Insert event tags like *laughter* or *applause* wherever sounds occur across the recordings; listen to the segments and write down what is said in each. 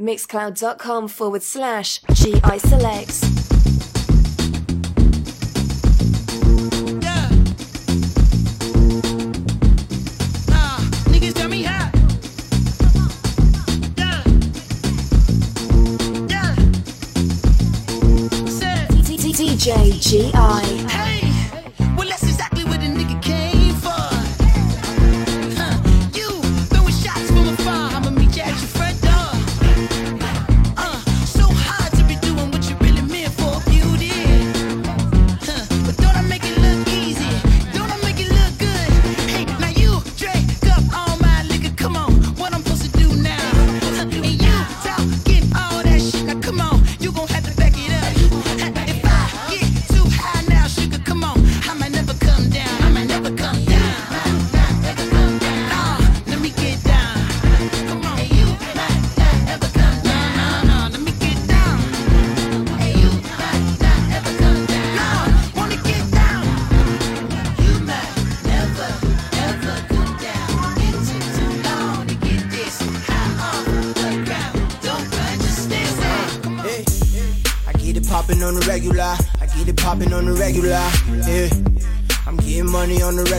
Mixcloud.com forward slash GI Selects. Yeah.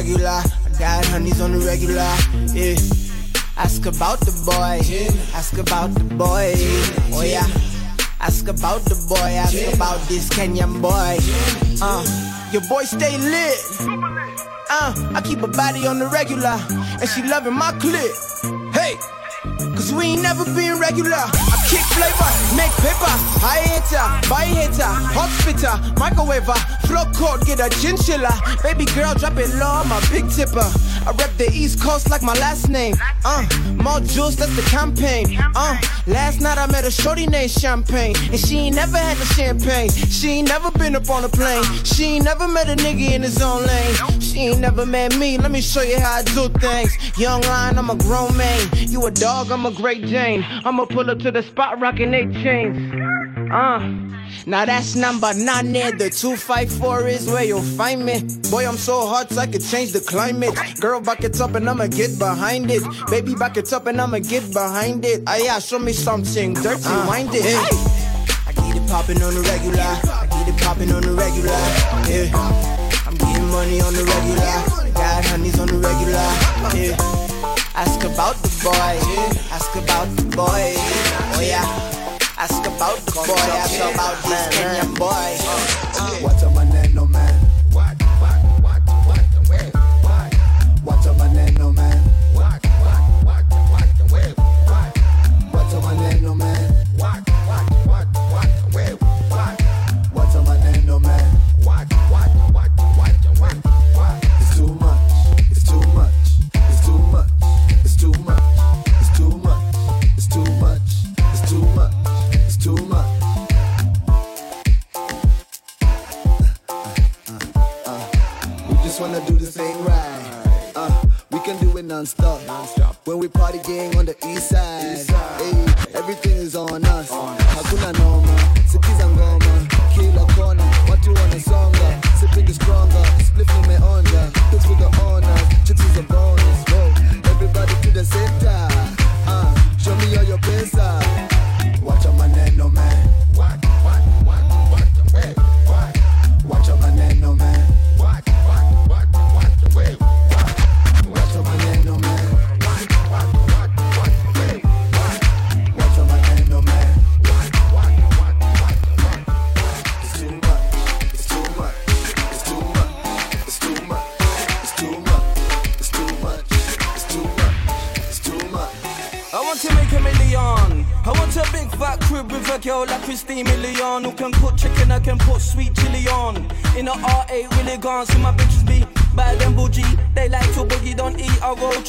Regular. I got honeys on the regular. Yeah, ask about the boy. Ask about the boy. Oh yeah. Ask about the boy. Ask about this Kenyan boy. Uh, your boy stay lit. Uh, I keep a body on the regular, and she loving my clip. Hey. Cause we ain't never been regular. I kick flavor, make paper. I hitter, buy hitter, hot spitter, microwaver, flow coat, get a chinchilla. Baby girl, drop it low, I'm a big tipper. I rep the East Coast like my last name. Uh, more juice, that's the campaign. Uh, last night I met a shorty named Champagne, and she ain't never had no champagne. She ain't never been up on a plane. She ain't never met a nigga in his own lane. She ain't never met me. Let me show you how I do things. Young lion, I'm a grown man. You a dog, I'm a great Jane. I'ma pull up to the spot rocking eight chains. Uh. Now that's number nine there. The 254 is where you'll find me. Boy, I'm so hot, so I could change the climate. Girl, back it up and I'ma get behind it. Baby, back it up and I'ma get behind it. Ah, yeah, show me something dirty, wind it. Hey. I get it popping on the regular. I get it popping on the regular. Yeah. I'm getting money on the regular. Got honeys on the regular. Yeah. Ask about the boy. Ask about the boy. Oh yeah. Ask about the boy. Ask about this Kenyan boy. What's a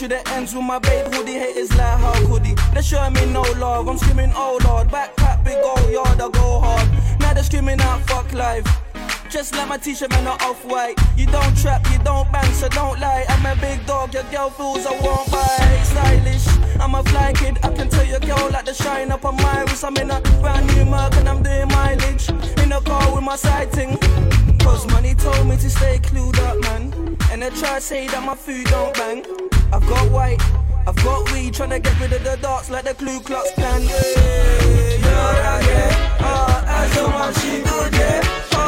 to the ends with my babe hoodie. Haters like how could he? They show me no love. I'm screaming, oh lord, backpack, big old yard, I go hard. Now they're screaming out, fuck life. Just like my t-shirt, man, not off-white. You don't trap, you don't bang, so don't lie. I'm a big dog, your girl fools I won't buy. Stylish, I'm a fly kid. I can tell your girl like the shine up on my wrist. I'm in a brand new Merc and I'm doing mileage. In a car with my sighting. Cause money told me to stay clued up, man. And I try to say that my food don't bang. I've got white, I've got weed, trying to get rid of the darts like the Ku Klux Klan. Yeah, you're a yeah, oh, so much she could. Oh,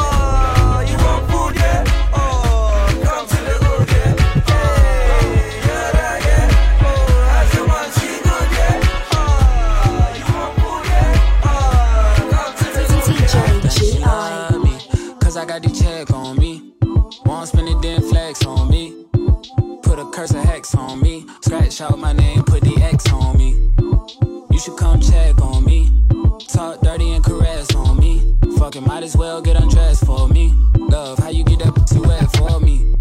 cursing hex on me. Scratch out my name, put the X on me. You should come check on me. Talk dirty and caress on me. Fucking might as well get undressed for me. Love, how you get that pussy wet for me?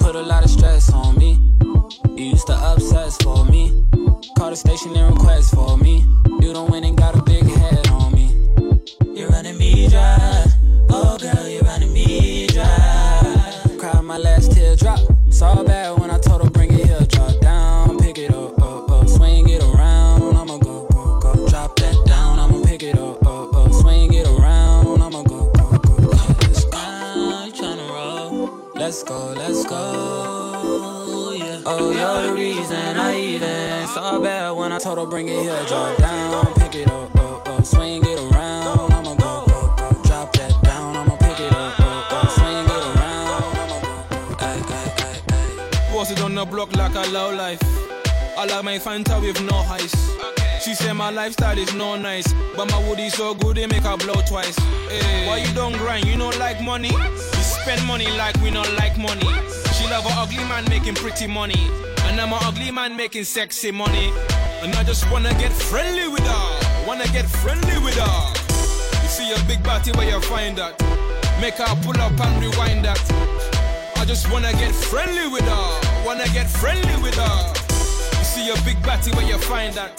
Put a lot of stress on me. You used to obsess for me. Call the station and request for when I told her bring it here. Drop down, pick it up, up, up. Swing it around. I'ma go, go, go. Drop that down. I'ma pick it up, up, up. Swing it around. I'ma go, go. Ay, ay, ay, ay. Posted on the block like a low life. I like my Fanta with no ice. She say my lifestyle is no nice, but my woody so good they make her blow twice. Hey, why you don't grind? You don't like money? You spend money like we don't like money. She love a ugly man making pretty money, and I'm a ugly man making sexy money. And I just wanna get friendly with her, wanna get friendly with her. You see a big body where you find that, make her pull up and rewind that. I just wanna get friendly with her. Wanna get friendly with her. You see a big batty where you find that.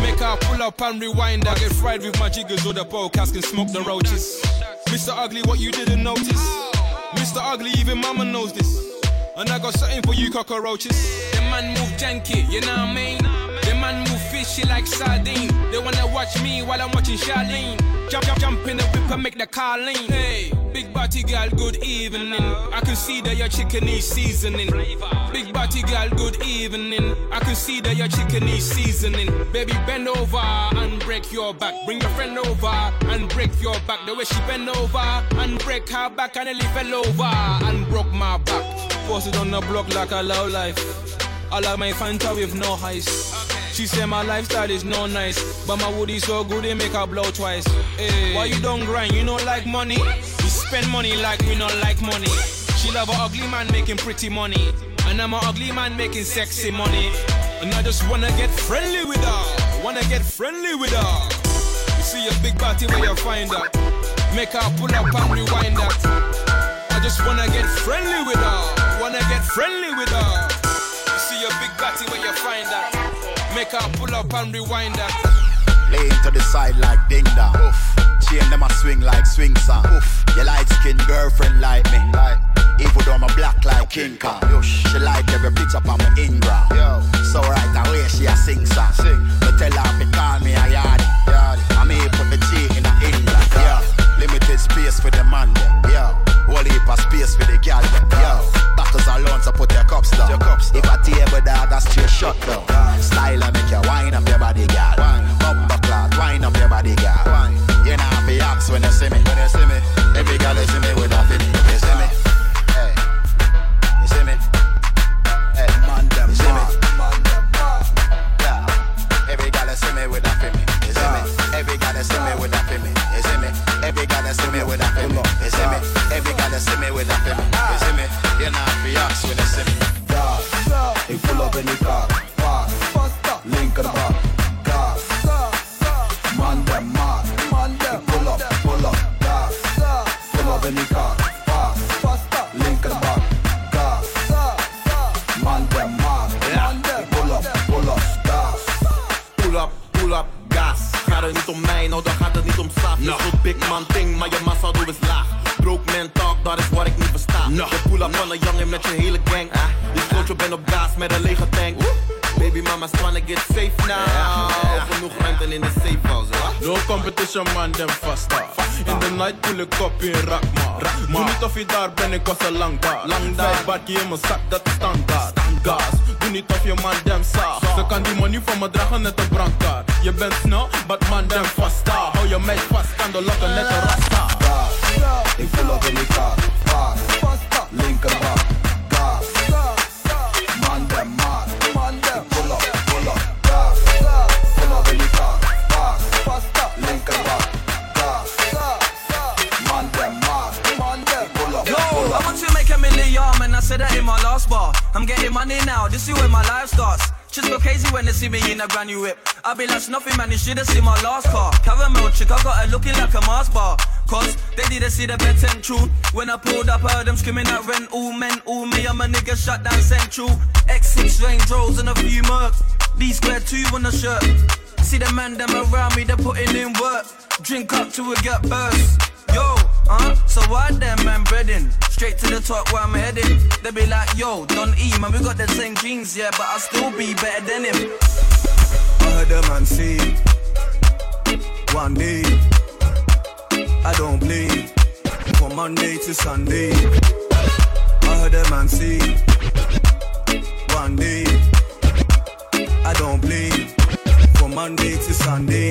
Make her pull up and rewind that. I Get fried with my jiggers or the podcast can smoke the roaches. Mr. Ugly, what you didn't notice. Mr. Ugly, even mama knows this. And I got something for you cockroaches. The man move janky, you know what I mean? Move fishy like sardine. They wanna watch me while I'm watching Charlene. Jump, jump, jump in the whip and make the car lean. Hey, big body girl, good evening. I can see that your chicken is seasoning. Big body girl, good evening. I can see that your chicken is seasoning. Baby, bend over and break your back. Bring your friend over and break your back. The way she bend over and break her back, I nearly fell over and broke my back. Posted on the block like a low life. I like my Fanta with no ice. She say my lifestyle is no nice, but my woody so good they make her blow twice. Hey, why you don't grind? You don't like money? You spend money like we don't like money. She love a ugly man making pretty money, and I'm a ugly man making sexy money. And I just wanna get friendly with her, wanna get friendly with her. You see a big body where you find that, make her pull up and rewind that. I just wanna get friendly with her, wanna get friendly with her. You see a big body where you find that. Make her pull up and rewind that. Lay to the side like ding dong. Chain them a swing like swing song. Your light skin girlfriend like me. Like. Even though I'm a black like King Kong. She like every picture on my Ingram. Yo. So right away she a sing song. But tell her to call me a yardie. I may put the G in a England. Yeah. Limited space for the man. Yeah. Whole heap of space for the gal. them. Yeah. Bottles alone to put your cups down. If a table dog, that's straight shut down. Style and make you wine up your body, girl. Bumper clock, wine up your body, girl. You know to ask when you see me. When you see me, every girl you see met je hele gang. Je sloot je bent op gas met een lege tank. Baby mama's tryna get safe now. Genoeg mensen in de safe house? No competition man, them faster. In the night pull ik op in Rakma. Doe niet of je daar bent, ik was al lang daar. Lang daar. Bakje in mijn zak, dat is standaard. Gas, doe niet of je man dem saag. Ze kan die money van me dragen net een brandkaart. Je bent snel, but man dem faster. Hou je meid vast, kan de lokken net een rasta. Ik in die car, fast, linkerbak, gas. Man dem maat, ik pull up, pull up, gas. Pull up in die car, fast, linkerbak, gas. Man dem maat, ik pull up, Yo, pull I want to make a million, man. I said that in my last bar. I'm getting money now, this is where my life starts. Just go crazy when they see me in a brand new whip. I be like snuffy man, you should've seen my last car. Caramel chick, I got her looking like a Mars bar. Cause they didn't see the bed central. When I pulled up, I heard them screaming at rent, all men, all me, I'm a nigga shut down central. X6 Range Rolls and a few mercs. D square two on the shirt. See the man them around me, they're putting in work. Drink up till we get burst. Yo, uh, so why them man breading? Straight to the top where I'm heading. They be like, yo, Don E, man, we got the same jeans, yeah, but I still be better than him. I heard the man say, one day, I don't play, from Monday to Sunday. I heard the man say, one day, I don't play, from Monday to Sunday.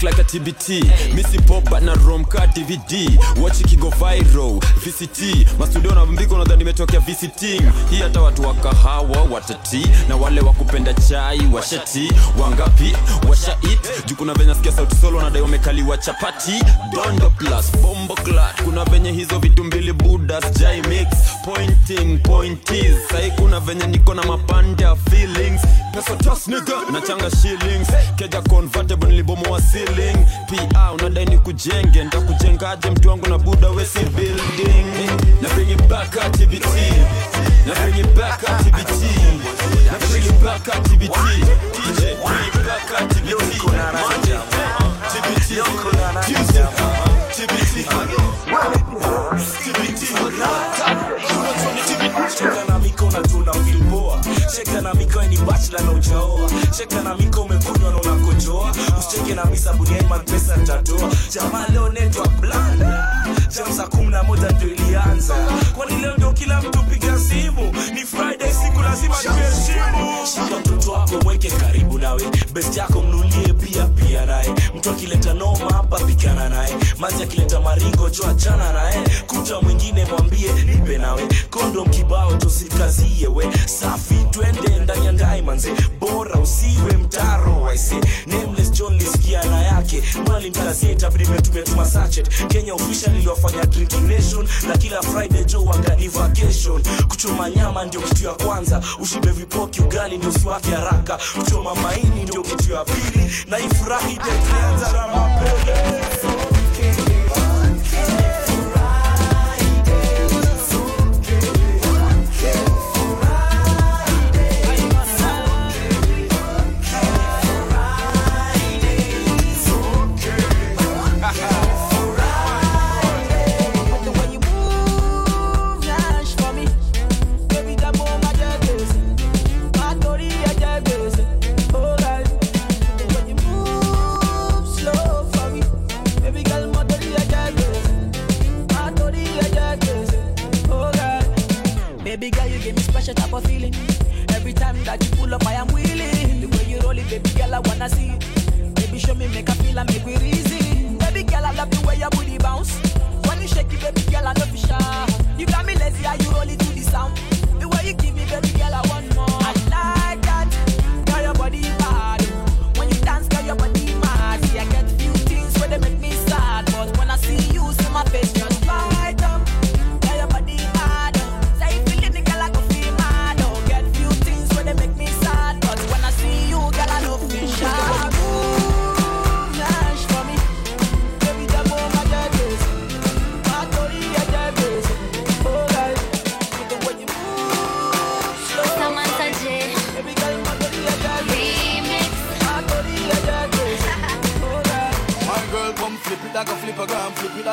Bring like a TBT. Missy pop but na rom ka DVD. Watch it go viral. VCT. Mastudio na mbiko nadhani nimetokea visiting. Hii hata watu wa kahawa watati na wale wa kupenda chai washati wangapi washa it juu kuna venye sikia sauti solo nadai wamekaliwa chapati dondo plus bombo clat kuna venye hizo vitu mbili budas jai mix pointing pointies. Sai kuna venye niko na mapanda feelings. Pesa tas nigga nachanga shillings. Keja convertible nilibomoa ceiling. Pa unadai ni kujenge ntakujengaje mtu wangu na buda wesi building? Na bring it back at TBT na bring it back at TBT na bring it back at TBT DJ bring it back at TBT Monday TBT Tuesday Cheka Cheka na miko ni bachelor na ujaoa. Cheka na miko umekunywa na unakojoa. Usicheke na misa buniani mapesa tatoa. Jamaa leo netwa blanda. Jam kumi na moja ndio ilianza. Kwani leo ndio kila mtu piga simu. Ni Friday siku lazima tuheshimu. Shika wako mweke karibu nawe. Best yako mnulie pia pia naye. Mtu akileta noma hapa pigana naye. Mazi akileta maringo jo achana naye. Kuta mwingine mwambie nipe nawe. Kondom kibao tusikazie we. Safi twende ndani ya ndai. Bora usiwe mtaro waise. Nameless mali lisikia na vile metumetuma sachet. Kenya official iliwafanya drinking nation na kila Friday jo wangani vacation. Kuchoma nyama ndio kitu ya kwanza. Ushibe vipoki ugali ndio usiwake haraka. Kuchoma maini ndio kitu ya pili. Na ifurahi ndio ikianza na mapele. Type of. Every time that you pull up, I am willing. The way you roll it, baby girl, I wanna see. Baby, show me, make a feel and make we reason. Baby girl, I love the way your booty bounce. When you shake it, baby girl, I love you shy. You got me lazy, how you roll it to the sound. The way you give me, baby girl, I want more. I like that. Girl, your body bad. When you dance, girl, your body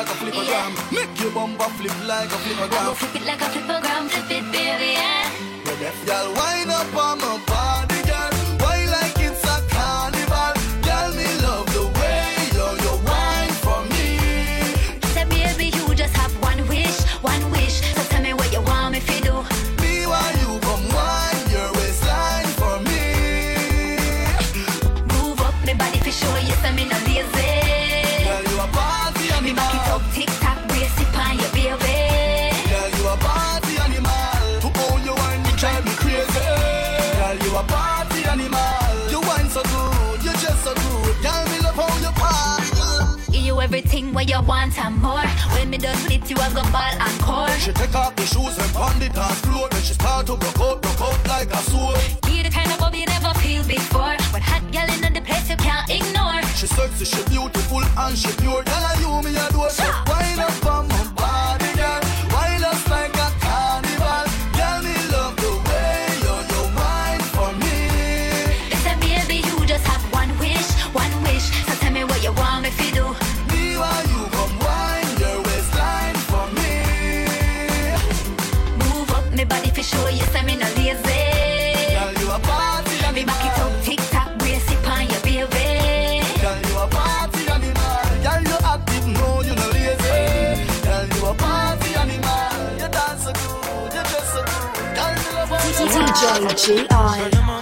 like a flipper yeah. gram. Make your bumper flip like a flipper gram. Flip it like a flipper gram, flip it, baby, yeah. The deaf girl wind up on my back. grab the ball and call. She take off the shoes and on the dance floor. Then she start to broke out, broke out like a sword. Be the kind of body you never feel before. When hot girl in the place you can't ignore. She sexy, she beautiful and she pure. Tell you me a do so. Wine up on DJ GI.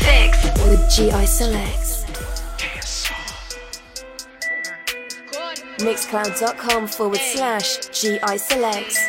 Fix with GI Selects. Mixcloud.com forward slash GI Selects.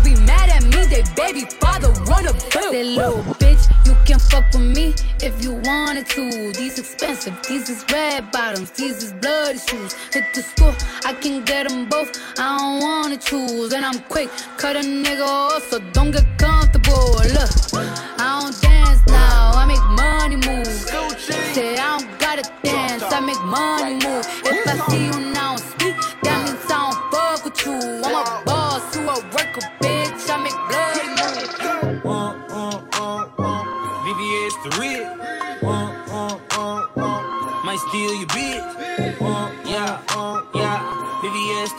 They baby father run a bill. Say, little bitch, you can fuck with me if you wanted to. These expensive, these is red bottoms, these is bloody shoes. Hit the school, I can get them both. I don't wanna choose. And I'm quick, cut a nigga off, so don't get comfortable. Look, I don't dance now, I make money move. Say I don't gotta dance, I make money move. If I see you now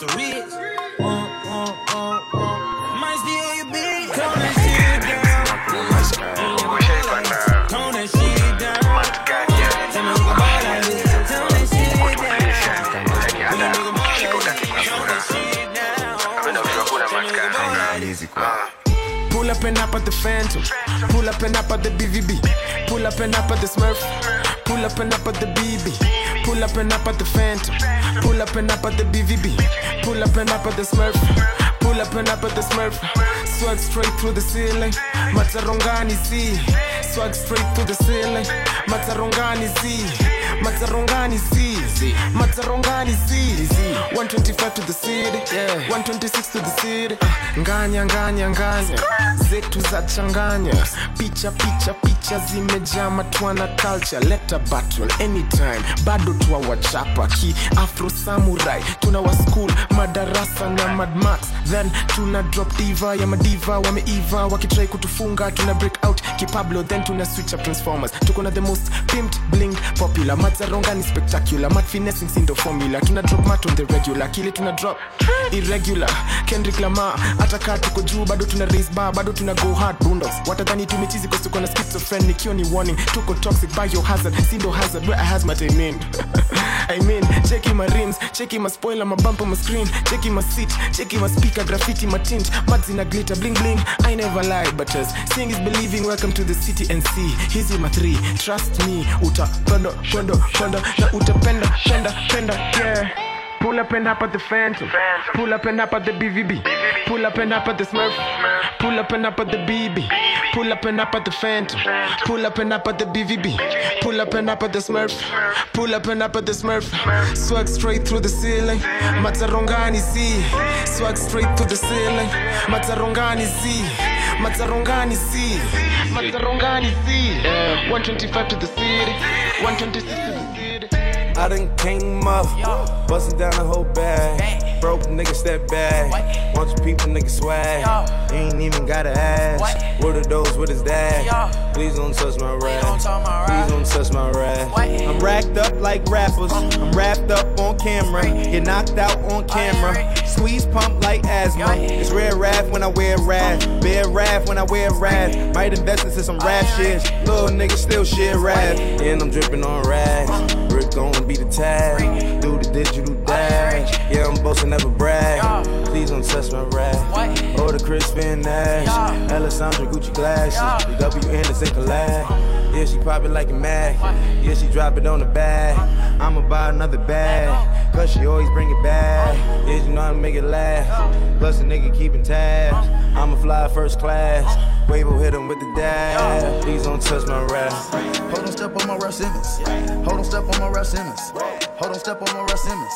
The Pull up and up at the BVB. Pull up and up at the Smurf. Pull up and up at the BB. Pull up and up at the Phantom. Pull up and up at the BVB. Pull up and up at the Smurf. Pull up and up at the Smurf. Swag straight through the ceiling. Matarongani Z. Swag straight through the ceiling. Matarongani Z. Matarongani Z. Matarongani Z. 125 to the city. 126 to the city. Nganya nganya nganya. Zetu za changanya. Picha picha picha zimejaa matwana culture. Let a battle anytime. Bado tuwa wachapa ki Afro Samurai. Tuna wa school madarasa na Mad Max. Then tuna drop diva ya madiva wameiva wakitrai kutufunga tuna break out kipablo then tuna switch up transformers tuko na the most pimped blinged popular matzaronga ni spectacular. Mat finessing sindo formula. Tuna drop mat on the regular. Kile tuna drop irregular kendrick lamar hata kaa tuko juu bado tuna raise bar bado tuna go hard. Bundos watadhani tumechizi kwa tuko na schizophrenic. Hiyo ni warning. Tuko toxic biohazard sindo hazard. Where i hazmat *laughs* i mean I mean, checking my rims, checking my spoiler, my bumper, my screen, checking my seat, checking my speaker, graffiti, my tint, mads in a glitter, bling bling. I never lie, but as seeing is believing. Welcome to the city and see. Hizi my three, trust me. Uta penda, penda, penda, na uta penda, penda, penda, yeah. Pull up and up at the Phantom. Pull up and up at the BVB. Pull up and up at the Smurf. Pull up and up at the BB. Pull up and up at the Phantom. Pull up and up at the BVB. Pull up and up at the Smurf. Pull up and up at the Smurf. Swag straight through the ceiling. Matarongani Z. Swag straight through the ceiling. Matarongani Z. Matarongani Z. Matarongani Z. Eh, 125 to the city. 126 to the. I done came up, bustin' down the whole bag. Broke nigga step back. Bunch of people nigga swag. Ain't even gotta ask. What are those? What is that? Please don't touch my Raf. Please don't touch my Raf. I'm racked up like rappers. I'm wrapped up on camera. Get knocked out on camera. Squeeze pump like asthma. It's rare wrath when I wear wrath. Bear wrath when I wear wrath. Might invest into some rap shit. Little nigga still shit rap. And I'm dripping on rags. Rick gon' be the tag. Do the digital dash. Yeah, I'm boasting, never brag. Please don't touch my Raf. Or the Crispin Nash. Alessandra Gucci glasses. The W Anderson collab. Yeah, she pop it like a mag. Yeah, she drop it on the bag. I'ma buy another bag. Cause she always bring it back. Yeah, you know how to make it last. Plus a nigga keeping tabs. I'ma fly first class. Quavo hit him with the dab. Please don't touch my Raf. Hold on, step on my Raf Simons. Hold on, step on my Raf Simons. Hold on, step on my Raf Simons.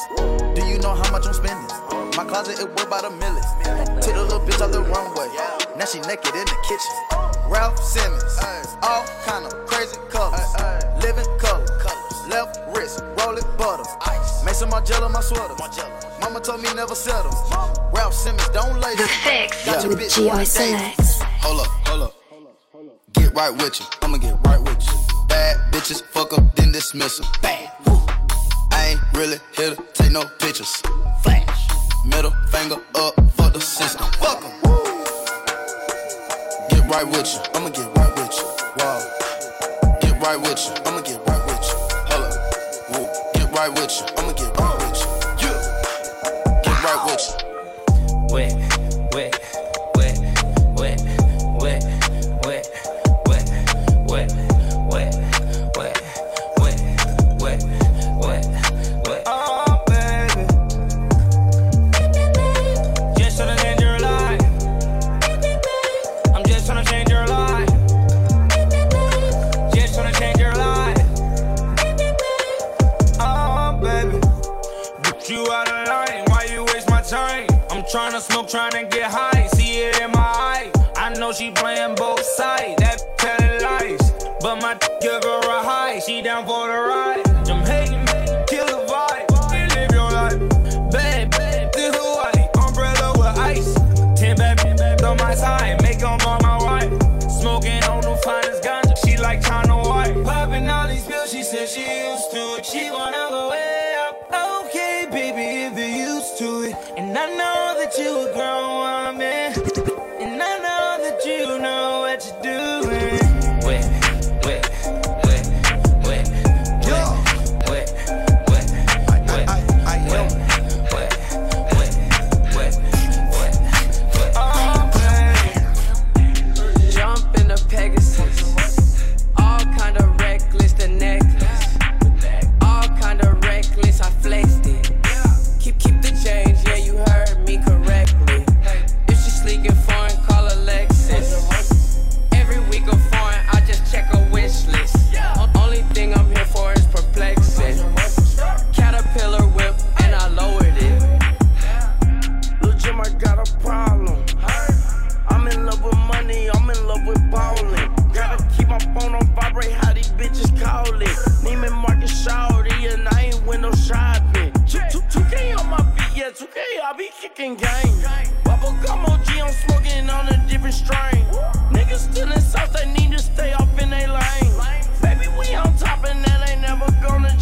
Do you know how much I'm spending? My closet, it worth about a million. Took the little bitch out the runway. Now she naked in the kitchen. Raf Simons. All kind of crazy colors. Living color. Left wrist, roll it butter. Make some Margiela my sweater. Mama told me never settle. Raf Simons, don't lace The Fix with G.I. Selects. Hold up, hold up. Get right with you. I'ma get right with you. Bad bitches, fuck up, then dismiss 'em. Bad. I ain't really here to take no pictures. Flash. Middle finger up, fuck the system. Fuck 'em. Get right with you. I'ma get right with you. Wow. Get right with you. I'ma trying to get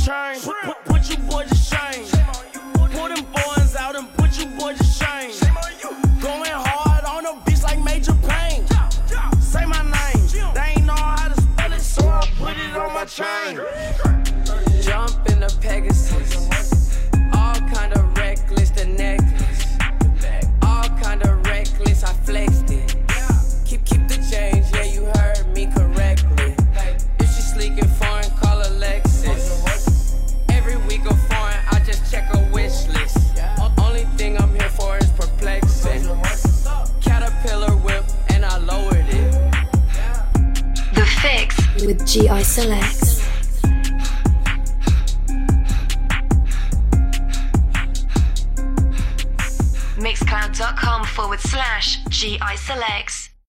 chain. Select.